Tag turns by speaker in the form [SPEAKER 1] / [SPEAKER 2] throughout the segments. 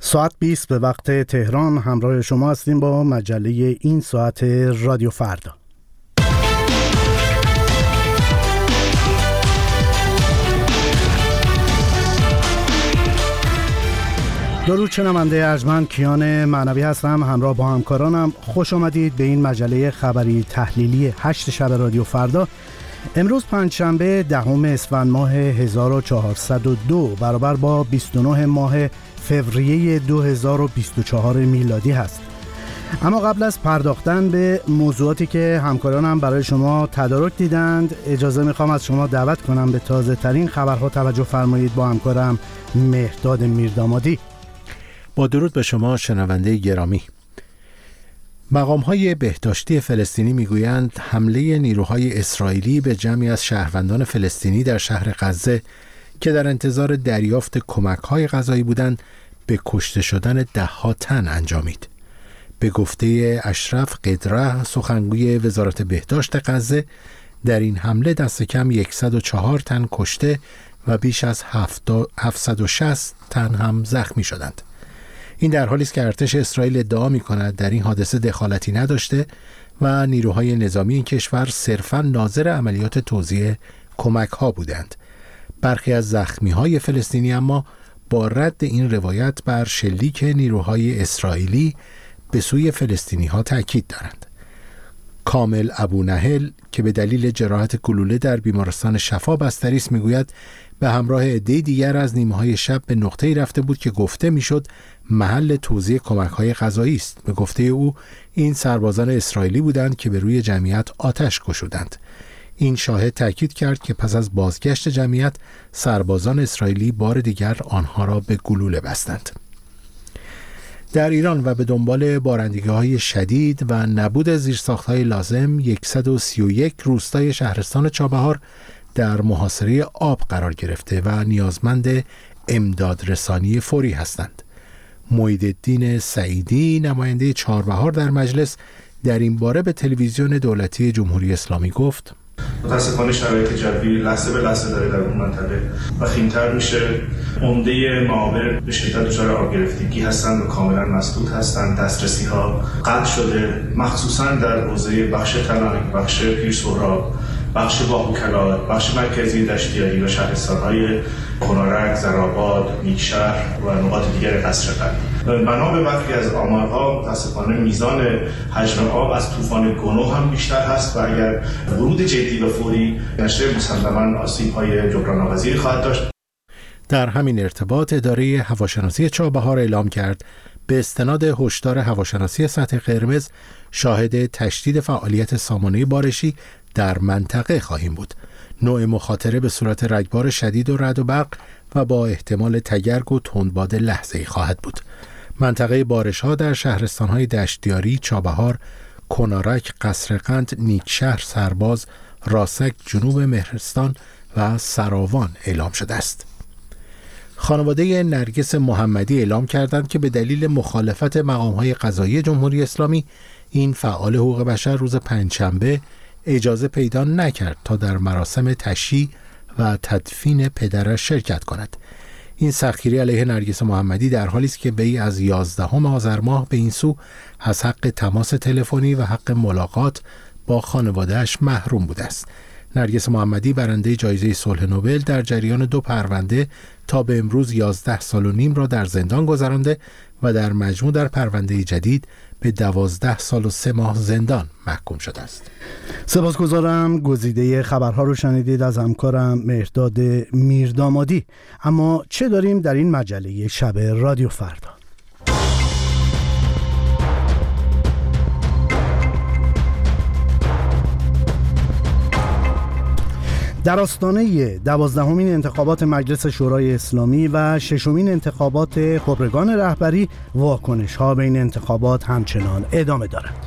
[SPEAKER 1] ساعت 20 به وقت تهران همراه شما هستیم با مجله این ساعت رادیو فردا. درود شنونده ارجمند کیان معنوی هستم همراه با همکارانم. خوش آمدید به این مجله خبری تحلیلی هشت شب رادیو فردا. امروز پنجشنبه دهم اسفند ماه 1402 برابر با 29 ماه فوریه 2024 میلادی هست. اما قبل از پرداختن به موضوعاتی که همکارانم برای شما تدارک دیدند اجازه می‌خوام از شما دعوت کنم به تازه ترین خبرها توجه فرمایید با همکارم مهداد میردامادی.
[SPEAKER 2] با درود به شما شنونده گرامی. مقام های بهداشتی فلسطینی می‌گویند حمله نیروهای اسرائیلی به جمعی از شهروندان فلسطینی در شهر غزه که در انتظار دریافت کمک های غذایی بودند به کشته شدن ده تن انجامید. به گفته اشرف قدره سخنگوی وزارت بهداشت غزه در این حمله دست کم 104 تن کشته و بیش از 760 تن هم زخمی شدند. این در حالی است که ارتش اسرائیل ادعا می کند در این حادثه دخالتی نداشته و نیروهای نظامی این کشور صرفا ناظر عملیات توزیع کمک ها بودند. برخی از زخمی های فلسطینی اما با رد این روایت بر شلیک نیروهای اسرائیلی به سوی فلسطینی ها تاکید دارند. کامل ابو نهل که به دلیل جراحت گلوله در بیمارستان شفا بستری است می‌گوید به همراه عده دیگر از نیمه های شب به نقطه رفته بود که گفته می‌شد محل توزیع کمک های غذایی است به گفته او این سربازان اسرائیلی بودند که به روی جمعیت آتش گشودند این شاهد تاکید کرد که پس از بازگشت جمعیت سربازان اسرائیلی بار دیگر آنها را به گلوله بستند در ایران و به دنبال بارندگی های شدید و نبود زیرساخت های لازم 131 روستای شهرستان چابهار در محاصره آب قرار گرفته و نیازمند امداد رسانی فوری هستند. الدین سعیدی نماینده چهاربهار در مجلس در این باره به تلویزیون دولتی جمهوری اسلامی گفت
[SPEAKER 3] متاسفانه شرایط جوی لحظه به لحظه داره در اون منطقه و خیمتر میشه. عمده معابر به شدت دچار آب گرفتگی هستند و کاملا مسدود هستند. دسترسی ها قطع شده مخصوصا در حوزه بخش تلانک بخش پیر بخش باهوکلا بخش مرکزی دشتیاری و شهرستانهای کنارک، زراباد، نیکشهر و نقاط دیگر قصر قلب بنا به برخی از آمارها متاسفانه میزان حجم آب از طوفان گنو هم بیشتر هست و اگر ورود جدی و فوری نشه مسلما آسیب های جبران خواهد داشت.
[SPEAKER 2] در همین ارتباط اداره هواشناسی چابهار اعلام کرد به استناد هشدار هواشناسی سطح قرمز شاهد تشدید فعالیت سامانه بارشی در منطقه خواهیم بود نوع مخاطره به صورت رگبار شدید و رد و برق و با احتمال تگرگ و تندباد لحظه ای خواهد بود منطقه بارش ها در شهرستان های دشتیاری، چابهار، کنارک، قصرقند، نیکشهر، سرباز، راسک، جنوب مهرستان و سراوان اعلام شده است. خانواده نرگس محمدی اعلام کردند که به دلیل مخالفت مقام های قضایی جمهوری اسلامی این فعال حقوق بشر روز پنجشنبه اجازه پیدا نکرد تا در مراسم تشییع و تدفین پدرش شرکت کند. این سختگیری علیه نرگس محمدی در حالی است که بی از یازدهم آذر ماه به این سو از حق تماس تلفنی و حق ملاقات با خانوادهش محروم بوده است. نرگس محمدی برنده جایزه صلح نوبل در جریان دو پرونده تا به امروز 11 سال و نیم را در زندان گذرانده و در مجموع در پرونده جدید به دوازده سال و سه ماه زندان محکوم شده است.
[SPEAKER 1] سپاسگزارم. گزیده خبرها رو شنیدید از همکارم مهرداد میردامادی. اما چه داریم در این مجله شب رادیو فردا؟ در آستانه دوازدهمین انتخابات مجلس شورای اسلامی و ششمین انتخابات خبرگان رهبری واکنش ها به این انتخابات همچنان ادامه دارد.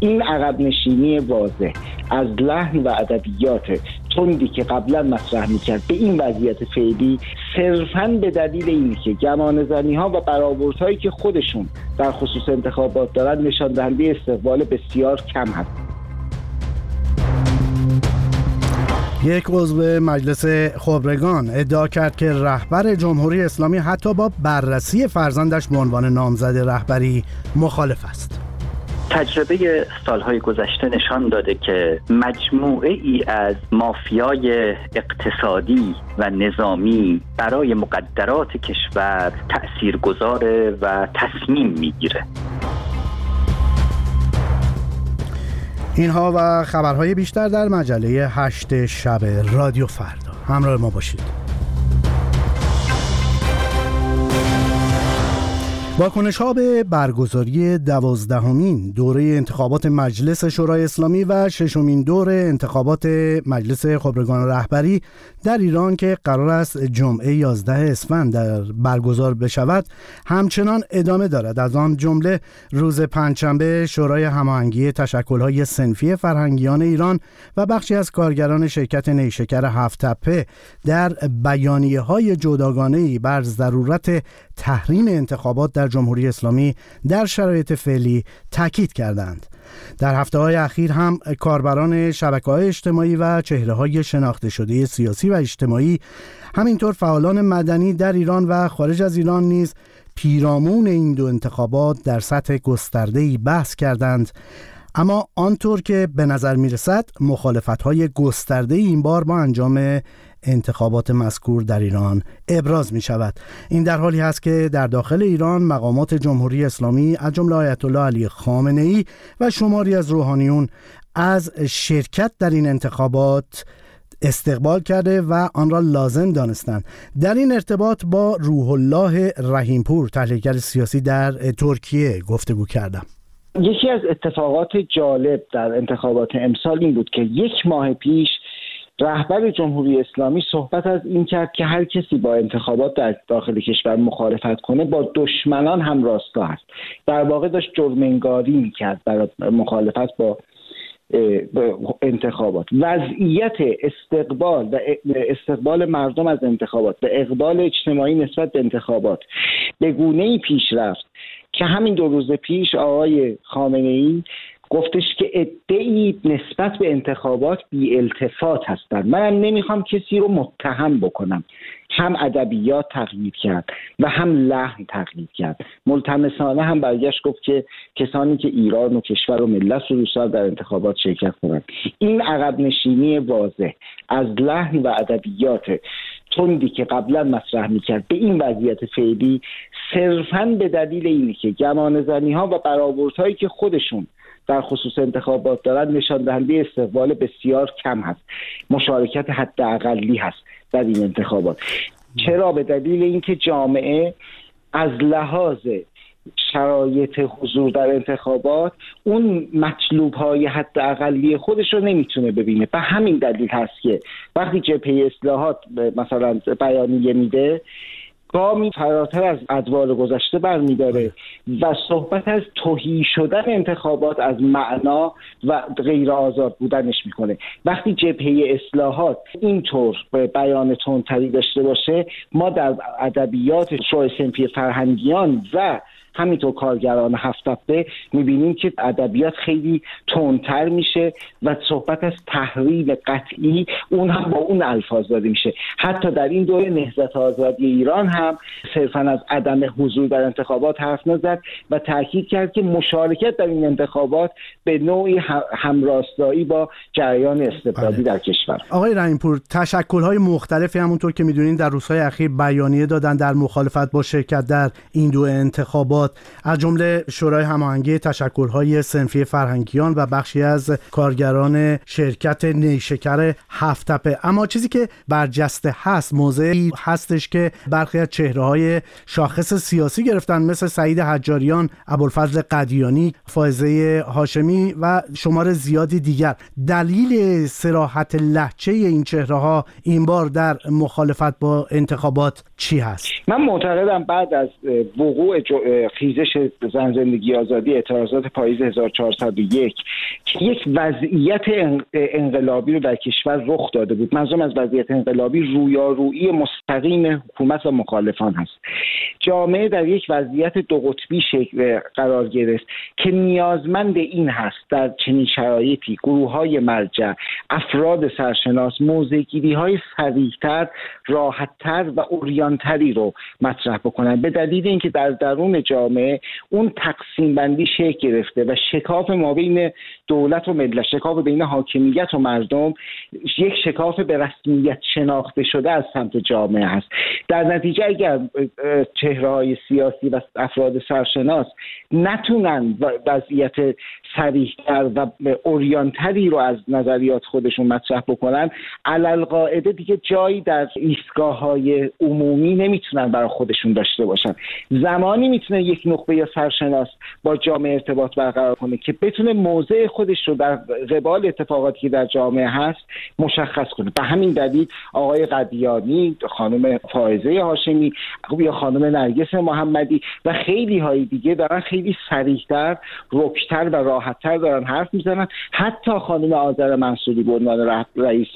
[SPEAKER 4] این عقب نشینی واضح از لحن و ادبیات تندی که قبلا مطرح می‌کرد به این وضعیت فعلی صرفا به دلیل اینه که گمان ها و برآورد هایی که خودشون در خصوص انتخابات دارن نشان دهنده استقبال بسیار کم هست.
[SPEAKER 1] یک عضو مجلس خبرگان ادعا کرد که رهبر جمهوری اسلامی حتی با بررسی فرزندش به عنوان نامزد رهبری مخالف است.
[SPEAKER 5] تجربه سالهای گذشته نشان داده که مجموعه ای از مافیای اقتصادی و نظامی برای مقدرات کشور تأثیر گذاره و تصمیم می‌گیره
[SPEAKER 1] اینها و خبرهای بیشتر در مجله هشت شب رادیو فردا. همراه ما باشید. واکنش ها به برگزاری دوازدهمین دوره انتخابات مجلس شورای اسلامی و ششمین دور انتخابات مجلس خبرگان رهبری در ایران که قرار است جمعه 11 اسفند در برگزار بشود همچنان ادامه دارد. از آن جمله روز پنجشنبه شورای هماهنگی تشکل‌های سنفی فرهنگیان ایران و بخشی از کارگران شرکت نیشکر هفت تپه در بیانیه های جداگانه بر ضرورت تحریم انتخابات در جمهوری اسلامی در شرایط فعلی تاکید کردند. در هفته های اخیر هم کاربران شبکه های اجتماعی و چهره ای شناخته شده سیاسی و اجتماعی همینطور فعالان مدنی در ایران و خارج از ایران نیز پیرامون این دو انتخابات در سطح گسترده بحث کردند. اما آنطور که به نظر می رسد مخالفت های گسترده این بار با انجام انتخابات مذکور در ایران ابراز می شود این در حالی است که در داخل ایران مقامات جمهوری اسلامی از جمله آیت الله علی خامنه ای و شماری از روحانیون از شرکت در این انتخابات استقبال کرده و آن را لازم دانستند. در این ارتباط با روح الله رحیمپور تحلیلگر سیاسی در ترکیه گفتگو کردم.
[SPEAKER 4] یکی از اتفاقات جالب در انتخابات امسال این بود که یک ماه پیش رهبر جمهوری اسلامی صحبت از این کرد که هر کسی با انتخابات در داخل کشور مخالفت کنه با دشمنان هم راستا هست. در واقع داشت جرمنگاری می‌کرد برای مخالفت با انتخابات. وضعیت استقبال و استقبال مردم از انتخابات و اقبال اجتماعی نسبت به انتخابات به گونه ای پیش رفت که همین دو روز پیش آقای خامنه ای گفتش که ادعی نسبت به انتخابات بی التفات هستند. منم نمی‌خوام کسی رو متهم بکنم. هم ادبیات تغییر کرد و هم لحن تغییر کرد. ملتمسانه هم برگشت گفت که کسانی که ایران و کشور و ملت رو در انتخابات شرکت کنند این عقب نشینی واضح. از لحن و ادبیات تندی که قبلا مطرح می‌کرد به این وضعیت فعلی صرفا به دلیل اینه که گمان ها و برآوردهایی که خودشون در خصوص انتخابات دارن نشان دهنده استقبال بسیار کم هست. مشارکت حداقلی هست در این انتخابات. چرا؟ به دلیل اینکه جامعه از لحاظ شرایط حضور در انتخابات اون مطلوب های حد اقلی خودش رو نمی‌تونه ببینه. به همین دلیل هست که وقتی جبهه اصلاحات مثلا بیانیه میده گامی فراتر از ادوار گذشته برمیداره و صحبت از توهی شدن انتخابات از معنا و غیر آزاد بودنش می‌کنه. وقتی جبهه اصلاحات اینطور بیان تندتری داشته باشه ما در ادبیات شوی سنفی فرهنگیان و همینطور کارگران هفت هفته می‌بینیم که ادبیات خیلی تندتر میشه و صحبت از تحریم قطعی اون هم با اون الفاظ داده میشه. حتی در این دوره نهضت آزادی ایران هم صرفا از عدم حضور در انتخابات حرف نزد و تاکید کرد که مشارکت در این انتخابات به نوعی همراستایی با جریان استبدادی بله. در کشور.
[SPEAKER 1] آقای رحیمپور های مختلفی همونطور که می‌دونین در روزهای اخیر بیانیه دادن در مخالفت با شرکت در این دو انتخابات. از جمله شورای هماهنگی تشکل‌های سنفی فرهنگیان و بخشی از کارگران شرکت نیشکر هفتپه. اما چیزی که برجسته هست موضعی هستش که برخی از های شاخص سیاسی گرفتن مثل سعید حجاریان ابوالفضل قدیانی فائزه هاشمی و شمار زیادی دیگر. دلیل سراحت لحچه این چهره ها این بار در مخالفت با انتخابات چی هست؟
[SPEAKER 4] من معتقدم بعد از وقوع خیزش زن زندگی آزادی اعتراضات پاییز 1401 که یک وضعیت انقلابی رو در کشور رخ داده بود. منظورم از وضعیت انقلابی رویارویی مستقیم حکومت و مخالفان هست. جامعه در یک وضعیت دو قطبی شکل قرار گرفت که نیازمند این هست در چنین شرایطی گروه های مرجع افراد سرشناس موزگیری های سریعتر راحتتر و اوریانتری رو مطرح بکنن به دلیل اینکه در درون جامعه اون تقسیم بندی شکل گرفته و شکاف ما بین دولت و ملت شکاف بین حاکمیت و مردم یک شکاف به رسمیت شناخته شده از سمت جامعه هست. در نتیجه اگر چهره های سیاسی و افراد سرشناس نتونن وضعیت سریحتر و اوریانتری رو از نظریات خودشون مطرح بکنن علل قاعده دیگه جایی در ایستگاه های عمومی نمی‌تونن برای خودشون داشته باشن. زمانی می‌تونه یک نخبه یا سرشناس با جامعه ارتباط برقرار کنه که بتونه موضع خودش رو در قبال اتفاقاتی که در جامعه هست مشخص کنه. به همین دلیل آقای قدیانی خانم فائزه هاشمی یا خانم نرگس محمدی و خیلی های دیگه دارن خیلی سریعتر رکتر و راحتتر دارن حرف می‌زنن. حتی خانم آذر منصوری به عنوان رئیس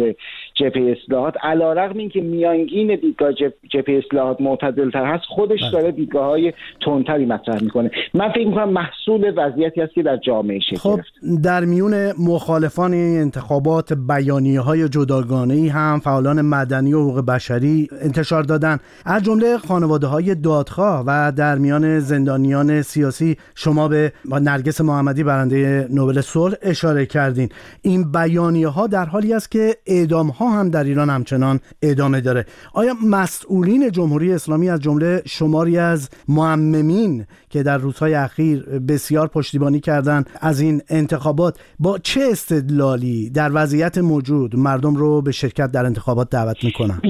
[SPEAKER 4] جبهه اصلاحات علیرغم اینکه میانگین دیدگاه جبهه اصلاحات معتدلتر هست خودش بله. داره دیدگاه های تندتری مطرح می‌کنه. من فکر می‌کنم محصول وضعیتی هست که در جامعه شکل خب
[SPEAKER 1] در میون مخالفان انتخابات بیانیه های جداگانه ای هم فعالان مدنی و حقوق بشری انتشار دادن. از جمله خانواده های دادخواه و در میان زندانیان سیاسی شما به نرگس محمدی برنده نوبل صلح اشاره کردین. این بیانیه ها در حالی است که اعدام ها هم در ایران همچنان ادامه داره. آیا مسئولین جمهوری اسلامی از جمله شماری از معممین که در روزهای اخیر بسیار پشتیبانی کردند از این انتخابات با چه استدلالی در وضعیت موجود مردم رو به شرکت در انتخابات دعوت می‌کنن؟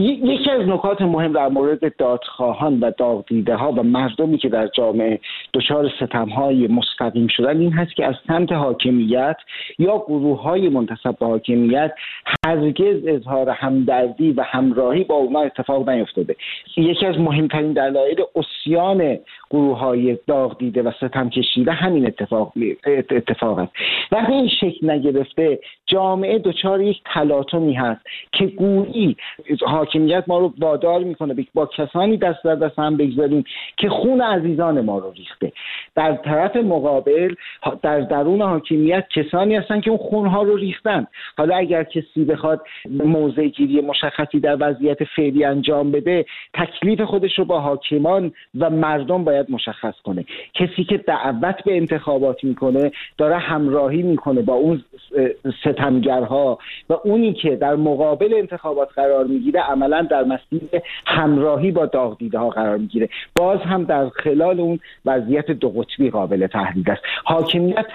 [SPEAKER 4] یکی از نکات مهم در مورد دادخواهان و داغدیده ها و مردمی که در جامعه دچار ستم های مستقیم شدن این هست که از سمت حاکمیت یا گروه های منتصب به حاکمیت هرگز اظهار همدردی و همراهی با اونا اتفاق نیفتاده. یکی از مهمترین دلایل اسیان گروه های داغ دیده و ستم کشیده همین اتفاق اتفاق است. وقتی این شکل نگرفته جامعه دچار یک تلاطمی هست که گویی حاکمیت ما رو وادار می‌کنه. با کسانی دست در دست هم بگذاریم که خون عزیزان ما رو ریخته. در طرف مقابل در درون حاکمیت کسانی هستن که اون خونها رو ریختن. حالا اگر کسی بخواد موضع گیری مشخصی در وضعیت فعلی انجام بده تکلیف خودش رو با حاکمان و مردم باید مشخص کنه. کسی که دعوت به انتخابات می‌کنه داره همراهی می‌کنه با اون ستمگرها و اونی که در مقابل انتخابات قرار می‌گیره عملا در مسیر همراهی با داغدیده ها قرار می‌گیره. باز هم در خلال اون وضعیت دو قطبی قابل تحلیل است. حاکمیت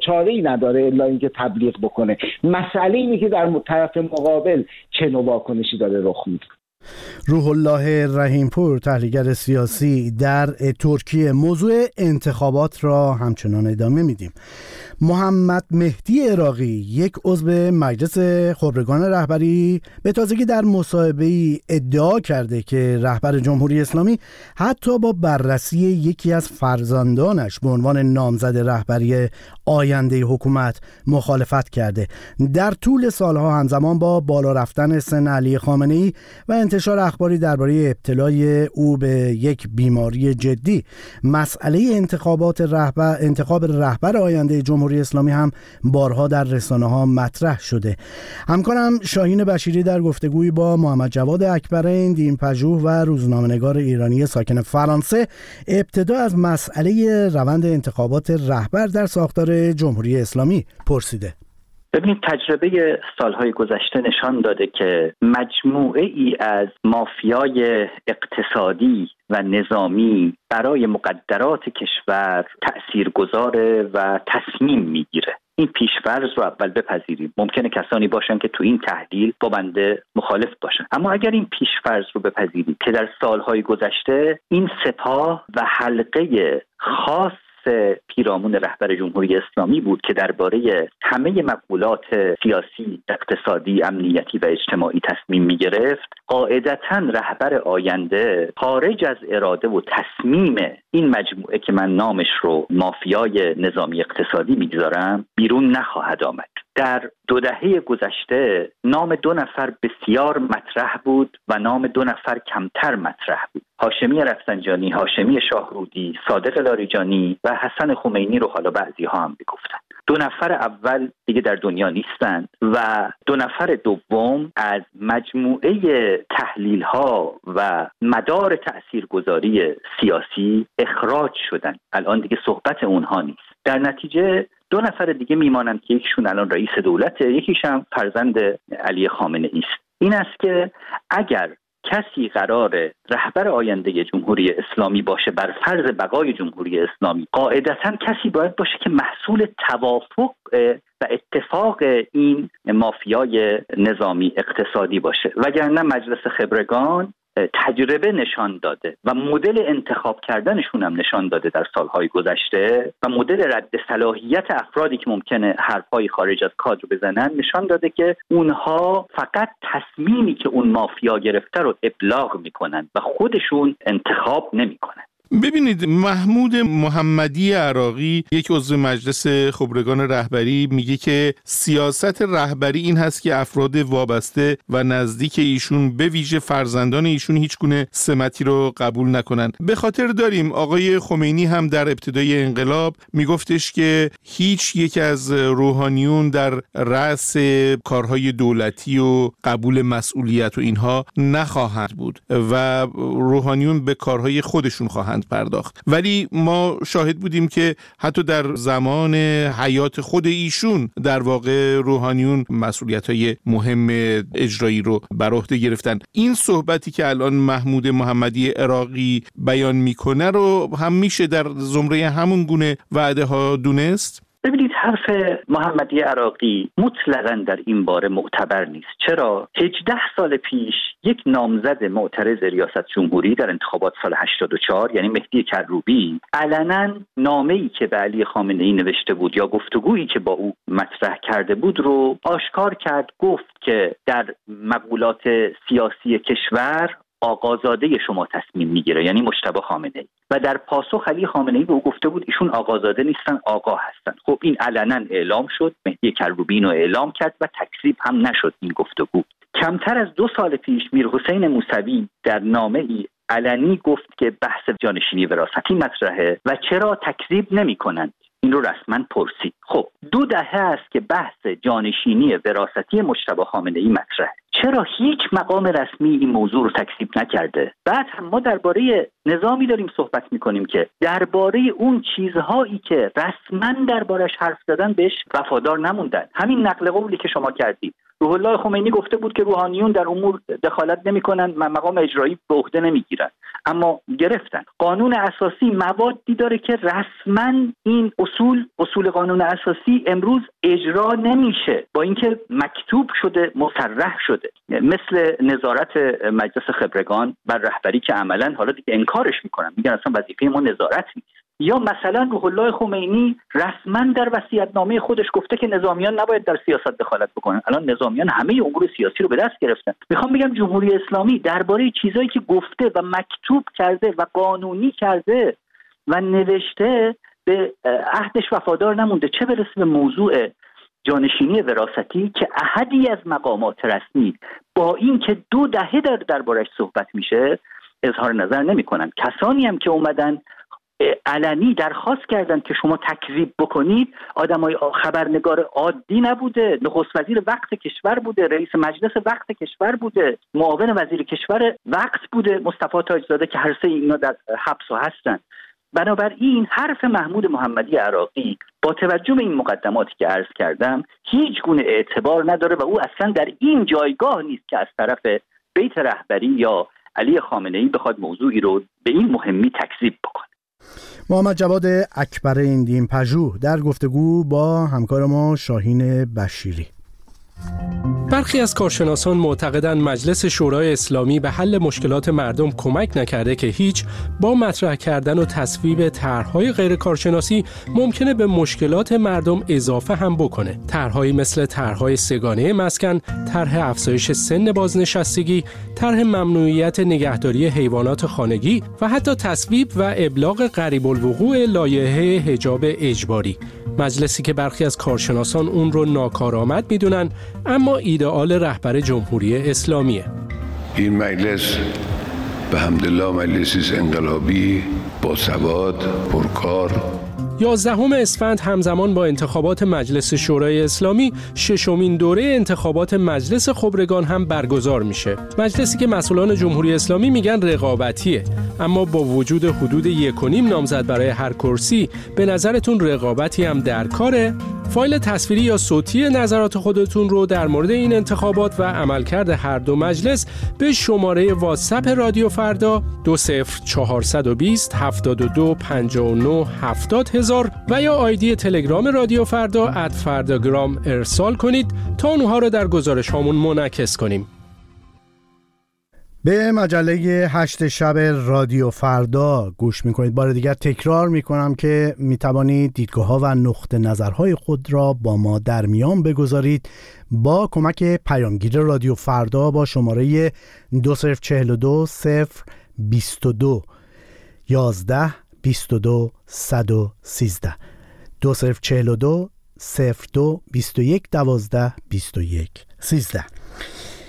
[SPEAKER 4] چاره ای نداره الا اینکه تبلیغ بکنه. مسئله اینه که در طرف مقابل چه نوع واکنشی داره رخ میده.
[SPEAKER 1] روح الله رحیمپور تحلیلگر سیاسی در ترکیه. موضوع انتخابات را همچنان ادامه میدیم. محمد مهدی عراقی یک عضو مجلس خبرگان رهبری به تازگی در مصاحبه ادعا کرده که رهبر جمهوری اسلامی حتی با بررسی یکی از فرزندانش به عنوان نامزد رهبری آینده حکومت مخالفت کرده. در طول سالها همزمان با بالا رفتن سن علی خامنه ای و انتشار اخباری درباره ابتلای او به یک بیماری جدی. مسئله انتخابات رهبر انتخاب رهبر آینده جمهوری اسلامی هم بارها در رسانه ها مطرح شده. همکارم شاهین بشیری در گفتگوی با محمد جواد اکبرین دین پژوه و روزنامه‌نگار ایرانی ساکن فرانسه ابتدا از مسئله روند انتخابات رهبر در ساختار جمهوری اسلامی پرسیده.
[SPEAKER 5] ببینید تجربه سالهای گذشته نشان داده که مجموعه ای از مافیای اقتصادی و نظامی برای مقدرات کشور تأثیر گذاره و تصمیم می‌گیره. این پیشفرض رو اول بپذیریم. ممکنه کسانی باشن که تو این تحلیل با بنده مخالف باشن. اما اگر این پیشفرض رو بپذیریم که در سالهای گذشته این سپاه و حلقه خاص پیرامون رهبر جمهوری اسلامی بود که درباره همه مقولات سیاسی، اقتصادی، امنیتی و اجتماعی تصمیم می گرفت قاعدتا رهبر آینده خارج از اراده و تصمیم این مجموعه که من نامش رو مافیای نظامی اقتصادی می‌گذارم بیرون نخواهد آمد. در دو دهه گذشته نام دو نفر بسیار مطرح بود و نام دو نفر کمتر مطرح بود. هاشمی رفسنجانی، هاشمی شاهرودی، صادق لاریجانی و حسن خمینی رو حالا بعضی ها هم بگفتن دو نفر اول دیگه در دنیا نیستند و دو نفر دوم از مجموعه تحلیل ها و مدار تاثیرگذاری سیاسی اخراج شدن. الان دیگه صحبت اونها نیست. در نتیجه دو نفر دیگه میمانند که یکیشون الان رئیس دولته یکیش هم فرزند علی خامنه است این است که اگر کسی قرار رهبر آینده جمهوری اسلامی باشه بر فرض بقای جمهوری اسلامی قاعدتا کسی باید باشه که محصول توافق و اتفاق این مافیای نظامی اقتصادی باشه. وگرنه مجلس خبرگان تجربه نشان داده و مدل انتخاب کردنشون هم نشان داده در سالهای گذشته و مدل رد صلاحیت افرادی که ممکنه حرفهای خارج از کادر بزنن نشان داده که اونها فقط تصمیمی که اون مافیا گرفته رو ابلاغ می‌کنن و خودشون انتخاب نمی‌کنن.
[SPEAKER 6] ببینید محمود محمدی عراقی یک عضو مجلس خبرگان رهبری میگه که سیاست رهبری این هست که افراد وابسته و نزدیک ایشون به ویژه فرزندان ایشون هیچ گونه سمتی رو قبول نکنن. به خاطر داریم آقای خمینی هم در ابتدای انقلاب میگفتش که هیچ یک از روحانیون در رأس کارهای دولتی و قبول مسئولیت و اینها نخواهند بود و روحانیون به کارهای خودشون خواهند پرداخت. ولی ما شاهد بودیم که حتی در زمان حیات خود ایشون در واقع روحانیون مسئولیت های مهم اجرایی رو بر عهده گرفتن. این صحبتی که الان محمود محمدی عراقی بیان می‌کنه رو هم میشه در زمره همون گونه وعده ها دونست؟
[SPEAKER 5] ببینید حرف محمدی عراقی مطلقا در این باره معتبر نیست. چرا؟ 18 سال پیش یک نامزد معترض ریاست جمهوری در انتخابات سال 84 یعنی مهدی کروبی علنا نامه ای که به علی خامنه ای نوشته بود یا گفتگویی که با او مطرح کرده بود رو آشکار کرد گفت که در مقولات سیاسی کشور آقازاده شما تصمیم می‌گیره یعنی مشتبه خامنه ای و در پاسخ علی خامنه ای به او گفته بود ایشون آقازاده نیستن آقا هستن. خب این علنا اعلام شد مهدی کروبی رو اعلام کرد و تکذیب هم نشد این گفتگو. کمتر از دو سال پیش میر حسین موسوی در نامه ای علنی گفت که بحث جانشینی وراثتی مطرحه و چرا تکذیب نمی کنند این رو رسما پرسید. خب دو دهه است که بحث جانشینی وراثتی مشتبه خامنه ای مطرحه. چرا هیچ مقام رسمی این موضوع رو تکذیب نکرده؟ بعد هم ما درباره نظامی داریم صحبت می‌کنیم که درباره اون چیزهایی که رسما دربارش حرف زدن بهش وفادار نموندن. همین نقل قولی که شما کردید. روح الله خمینی گفته بود که روحانیون در امور دخالت نمی‌کنن و مقام اجرایی به عهده نمی‌گیرن اما گرفتن. قانون اساسی موادی داره که رسما این اصول اصول قانون اساسی امروز اجرا نمیشه. با اینکه مکتوب شده مصرح شده. مثل نظارت مجلس خبرگان بر رهبری که عملا حالا دیگه انکارش می‌کنن. میگن اصلا وظیفه ما نظارت نیست. یا مثلا روح الله خمینی رسما در نامه خودش گفته که نظامیان نباید در سیاست دخالت بکنن. الان نظامیان همه امور سیاسی رو به دست گرفتن. می‌خوام بگم جمهوری اسلامی درباره چیزایی که گفته و مکتوب کرده و قانونی کرده و نوشته به عهدش وفادار نمونده چه برسه به موضوع جانشینی وراستی که احدی از مقامات رسمی با اینکه دو دهه در دربارش صحبت میشه اظهار نظر نمی‌کنن. کسانی هم که اومدن علنی درخواست کردند که شما تکذیب بکنید. آدمای خبرنگار عادی نبوده. نخست وزیر وقت کشور بوده. رئیس مجلس وقت کشور بوده. معاون وزیر کشور وقت بوده. مصطفی تاجزاده که هر سه اینا در حبس و هستن. بنابراین حرف محمود محمدی عراقی با توجه به این مقدماتی که عرض کردم هیچ گونه اعتبار نداره و او اصلا در این جایگاه نیست که از طرف بیت رهبری یا علی خامنه ای بخواد موضوعی رو به این مهمی تکذیب بکنه.
[SPEAKER 1] محمد جواد اکبر ایندین پژوه در گفتگو با همکار ما شاهین بشیری.
[SPEAKER 7] برخی از کارشناسان معتقدند مجلس شورای اسلامی به حل مشکلات مردم کمک نکرده که هیچ با مطرح کردن و تصویب طرحهای غیر کارشناسی ممکنه به مشکلات مردم اضافه هم بکنه. طرحهایی مثل طرحهای سگانه مسکن، طرح افزایش سن بازنشستگی، طرح ممنوعیت نگهداری حیوانات خانگی و حتی تصویب و ابلاغ قریب الوقوع لایحه حجاب اجباری مجلسی که برخی از کارشناسان اون رو ناکارآمد می‌دونن اما ایدئال رهبر جمهوری اسلامیه.
[SPEAKER 8] این مجلس به همدلله مجلسی انقلابی با سواد پرکار.
[SPEAKER 7] یازدهم اسفند همزمان با انتخابات مجلس شورای اسلامی ششمین دوره انتخابات مجلس خبرگان هم برگزار میشه. مجلسی که مسئولان جمهوری اسلامی میگن رقابتیه. اما با وجود حدود یک و نیم نامزد برای هر کرسی به نظرتون رقابتی هم در کاره؟ فایل تصویری یا صوتی نظرات خودتون رو در مورد این انتخابات و عملکرد هر دو مجلس به شماره واتساپ رادیو فردا 20420 72 59 70 هزار و یا آیدی تلگرام رادیو فردا ات فرداگرام ارسال کنید تا اونها رو در گزارش هامون منعکس کنیم.
[SPEAKER 1] به مجله هشت شب رادیو فردا گوش می‌کنید. بار دیگر تکرار می‌کنم که می‌توانید دیدگاه ها و نقطه نظرهای خود را با ما در میان بگذارید. با کمک پیامگیر رادیو فردا با شماره 2042 0 22 11 22 113 2042 02 21 12 21 13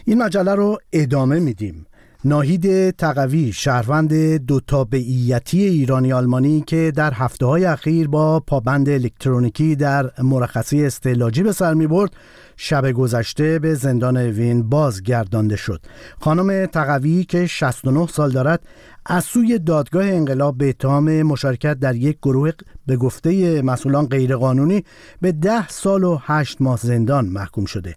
[SPEAKER 1] این مجله رو ادامه میدیم. ناهید تقوی شهروند دو تابعیتی ایرانی آلمانی که در هفته های اخیر با پابند الکترونیکی در مرخصی استعلاجی به سر می برد شب گذشته به زندان وین بازگردانده شد. خانم تقوی که 69 سال دارد از سوی دادگاه انقلاب به اتهام مشارکت در یک گروه به گفته مسئولان غیرقانونی به ده سال و هشت ماه زندان محکوم شده.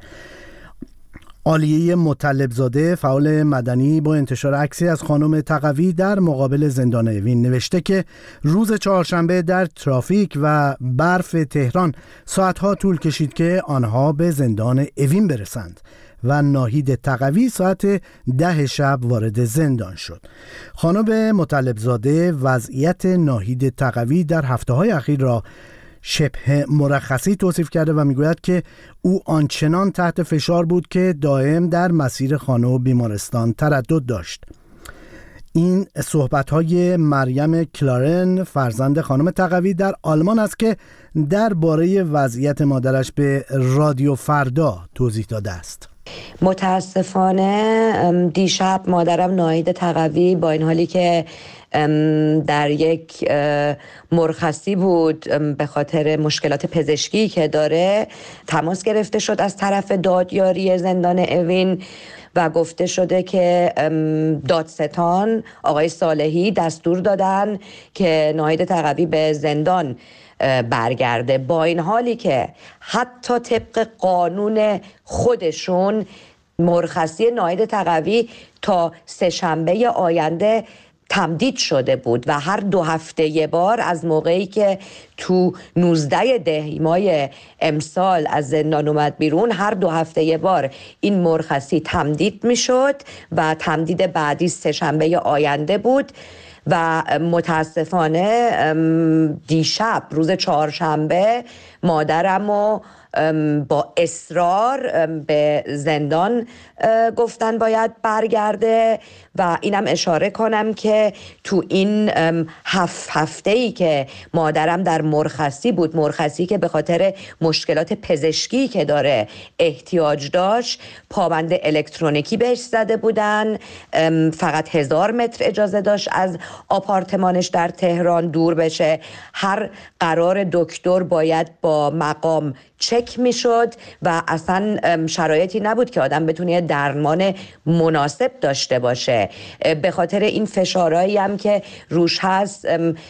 [SPEAKER 1] آلیه مطلبزاده فعال مدنی با انتشار عکسی از خانم تقوی در مقابل زندان اوین نوشته که روز چهارشنبه در ترافیک و برف تهران ساعتها طول کشید که آنها به زندان اوین برسند و ناهید تقوی ساعت ده شب وارد زندان شد. خانم مطلبزاده وضعیت ناهید تقوی در هفته های اخیر را شبه مرخصی توصیف کرده و می‌گوید که او آنچنان تحت فشار بود که دائم در مسیر خانه و بیمارستان تردد داشت. این صحبت های مریم کلارن فرزند خانم تقوی در آلمان است که درباره وضعیت مادرش به رادیو فردا توضیح داده است.
[SPEAKER 9] متاسفانه دیشب مادرم ناهید تقوی با این حالی که در یک مرخصی بود به خاطر مشکلات پزشکی که داره تماس گرفته شد از طرف دادیاری زندان اوین و گفته شده که دادستان آقای صالحی دستور دادن که ناهید تقوی به زندان برگرده. با این حالی که حتی طبق قانون خودشون مرخصی ناهید تقوی تا سهشنبه آینده تمدید شده بود و هر دو هفته یه بار از موقعی که تو 19 دهیمای امسال از زندان اومد بیرون هر دو هفته یه بار این مرخصی تمدید می‌شد و تمدید بعدی سهشنبه آینده بود و متاسفانه دیشب روز چهارشنبه مادرم و با اصرار به زندان گفتن باید برگرده و اینم اشاره کنم که تو این هفت هفته ای که مادرم در مرخصی بود مرخصی که به خاطر مشکلات پزشکی که داره احتیاج داشت پابند الکترونیکی بهش زده بودن فقط هزار متر اجازه داشت از آپارتمانش در تهران دور بشه. هر قرار دکتر باید با مقام چک می‌شد و اصلا شرایطی نبود که آدم بتونه درمان مناسب داشته باشه. به خاطر این فشارهایی هم که روش هست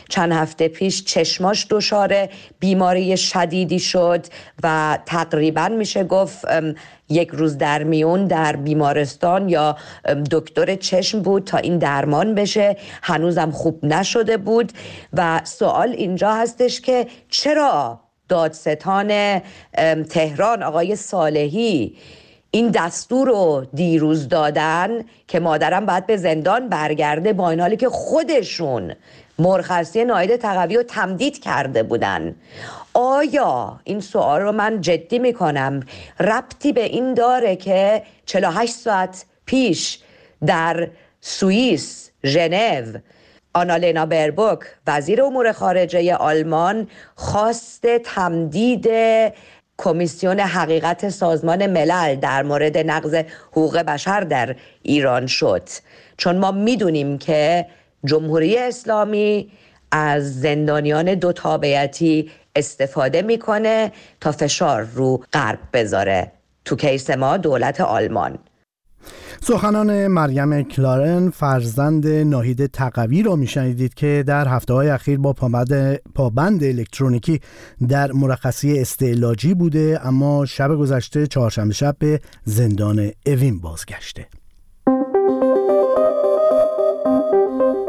[SPEAKER 9] چند هفته پیش چشماش دچار بیماری شدیدی شد و تقریبا میشه گفت یک روز در میون در بیمارستان یا دکتر چشم بود تا این درمان بشه. هنوزم خوب نشده بود و سوال اینجا هستش که چرا دادستان تهران آقای صالحی این دستور رو دیروز دادن که مادرم باید به زندان برگرده با این حالی که خودشون مرخصی ناید تقوی رو تمدید کرده بودن. آیا این سوال رو من جدی می‌کنم؟ ربطی به این داره که 48 ساعت پیش در سوئیس ژنو آنالینا بربوک وزیر امور خارجه آلمان خواست تمدید کمیسیون حقیقت سازمان ملل در مورد نقض حقوق بشر در ایران شد. چون ما می‌دونیم که جمهوری اسلامی از زندانیان دو تابعیتی استفاده می‌کنه تا فشار رو غرب بذاره. تو کیس ما دولت آلمان.
[SPEAKER 1] سخنان مریم کلارن فرزند ناهید تقوی را میشنیدید که در هفته های اخیر با پابند الکترونیکی در مرخصی استعلاجی بوده اما شب گذشته چهارشنبه شب به زندان اوین بازگشته.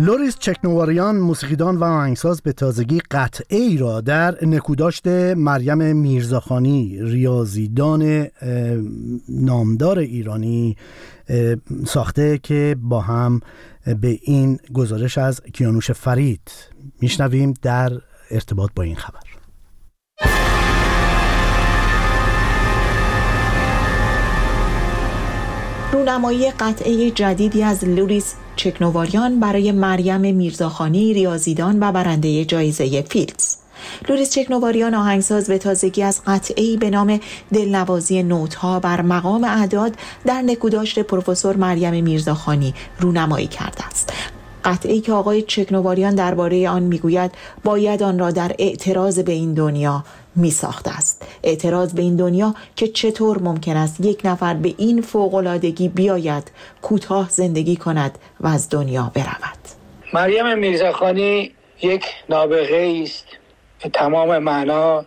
[SPEAKER 1] لوریس چکنواریان موسیقیدان و آهنگساز به تازگی قطعه ای را در نکوداشت مریم میرزاخانی ریاضیدان نامدار ایرانی ساخته که با هم به این گزارش از کیانوش فرید میشنویم در ارتباط با این خبر.
[SPEAKER 10] رونمایی قطعه جدیدی از لوریس چکنواریان برای مریم میرزاخانی ریاضیدان و برنده جایزه فیلدز. لوریس چکنواریان آهنگساز به تازگی از قطعه‌ای به نام دلنوازی نوتها بر مقام اعداد در نکوداشت پروفسور مریم میرزاخانی رونمایی کرده است. قطعی که آقای چکنواریان درباره آن می‌گوید باید آن را در اعتراض به این دنیا می ساخته است. اعتراض به این دنیا که چطور ممکن است یک نفر به این فوقلادگی بیاید کوتاه زندگی کند و از دنیا برود.
[SPEAKER 11] مریم میرزاخانی یک نابغه است. به تمام معنا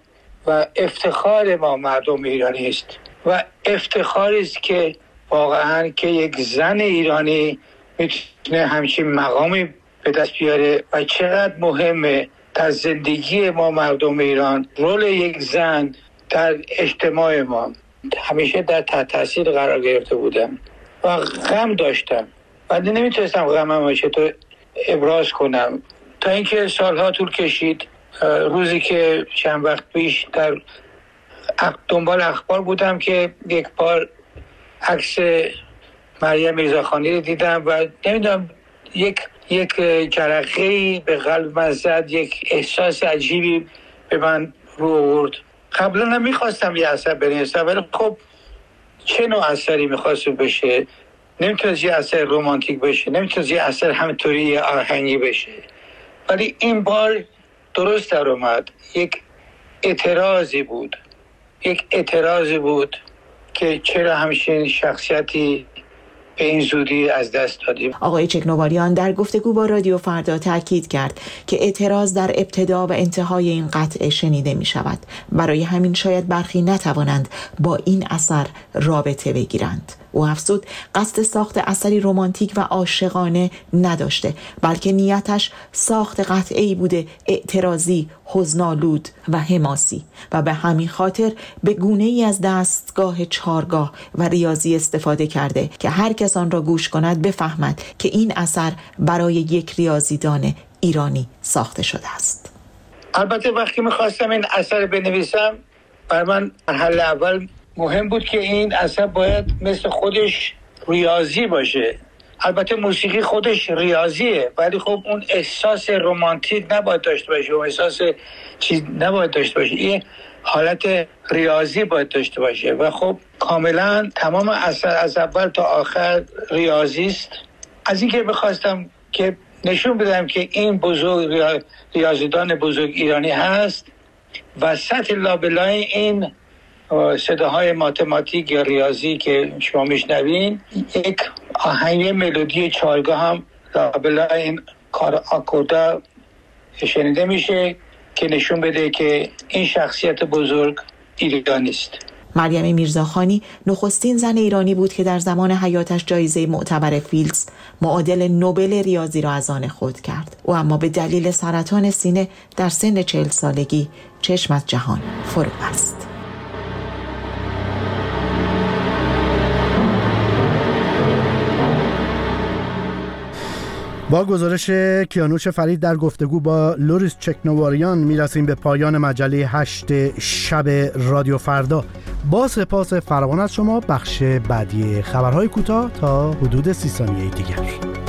[SPEAKER 11] و افتخار ما مردم ایرانی است و افتخاری است که واقعا که یک زن ایرانی می‌تونه همچین مقامی به دست بیاره و چقدر مهمه در زندگی ما مردم ایران رول یک زن در اجتماع ما. همیشه در تحت تاثیر قرار گرفته بودم و غم داشتم. و نمی‌تونستم غمم چطور ابراز کنم. تا اینکه سالها طول کشید روزی که چند وقت پیش در دنبال اخبار بودم که یک بار عکس مریم میرزاخانی رو دیدم و نمی‌دونم یک یک جرقه به قلب من زد یک احساس عجیبی به من رو آورد. قبلا نمی‌خواستم یه اثر بنویسم ولی خب چه نوع اثری می‌خواست بشه؟ نمی‌تونست یه اثر رومانتیک بشه نمی‌تونست یه اثر همطوری آهنگی بشه. ولی این بار درست در اومد. یک اعتراضی بود. یک اعتراضی بود که چرا همچین شخصیتی به این زودی از دست دادیم.
[SPEAKER 10] آقای چکنواریان در گفتگو با رادیو فردا تاکید کرد که اعتراض در ابتدا و انتهای این قطعه شنیده می شود برای همین شاید برخی نتوانند با این اثر رابطه بگیرند. او افزود قصد ساخت اثری رمانتیک و عاشقانه نداشته بلکه نیتش ساخت قطعی بوده اعتراضی حزنالود و حماسی. و به همین خاطر به گونه ای از دستگاه چارگاه و ریاضی استفاده کرده که هر کس آن را گوش کند بفهمد که این اثر برای یک ریاضیدان ایرانی ساخته شده است.
[SPEAKER 11] البته وقتی می‌خواستم این اثر بنویسم بر من مرحله اول مهم بود که این اثر باید مثل خودش ریاضی باشه. البته موسیقی خودش ریاضیه ولی خب اون احساس رومانتیک نباید داشته باشه اون احساس چیز نباید داشته باشه. این حالت ریاضی باید داشته باشه. و خب کاملا تمام اثر از اول تا آخر ریاضی است. از اینکه بخواستم که نشون بدم که این بزرگ ریاضیدان بزرگ ایرانی هست و سطح لابلای این صداهای ماتماتیک یا ریاضی که شما میشنوین یک آهنگ ملودی چارگاه هم قابل این کار آکوردا شنیده میشه که نشون بده که این شخصیت بزرگ ایرانی است.
[SPEAKER 10] مریم میرزاخانی نخستین زن ایرانی بود که در زمان حیاتش جایزه معتبر فیلدز معادل نوبل ریاضی را از آن خود کرد. او اما به دلیل سرطان سینه در سن چهل سالگی چشم از جهان فرو بست
[SPEAKER 1] با گزارش کیانوش فرید در گفتگو با لوریس چکنواریان می‌رسیم به پایان مجله هشت شب رادیو فردا. با سپاس فراوان از شما بخش بعدی خبرهای کوتاه تا حدود سی ثانیه دیگر.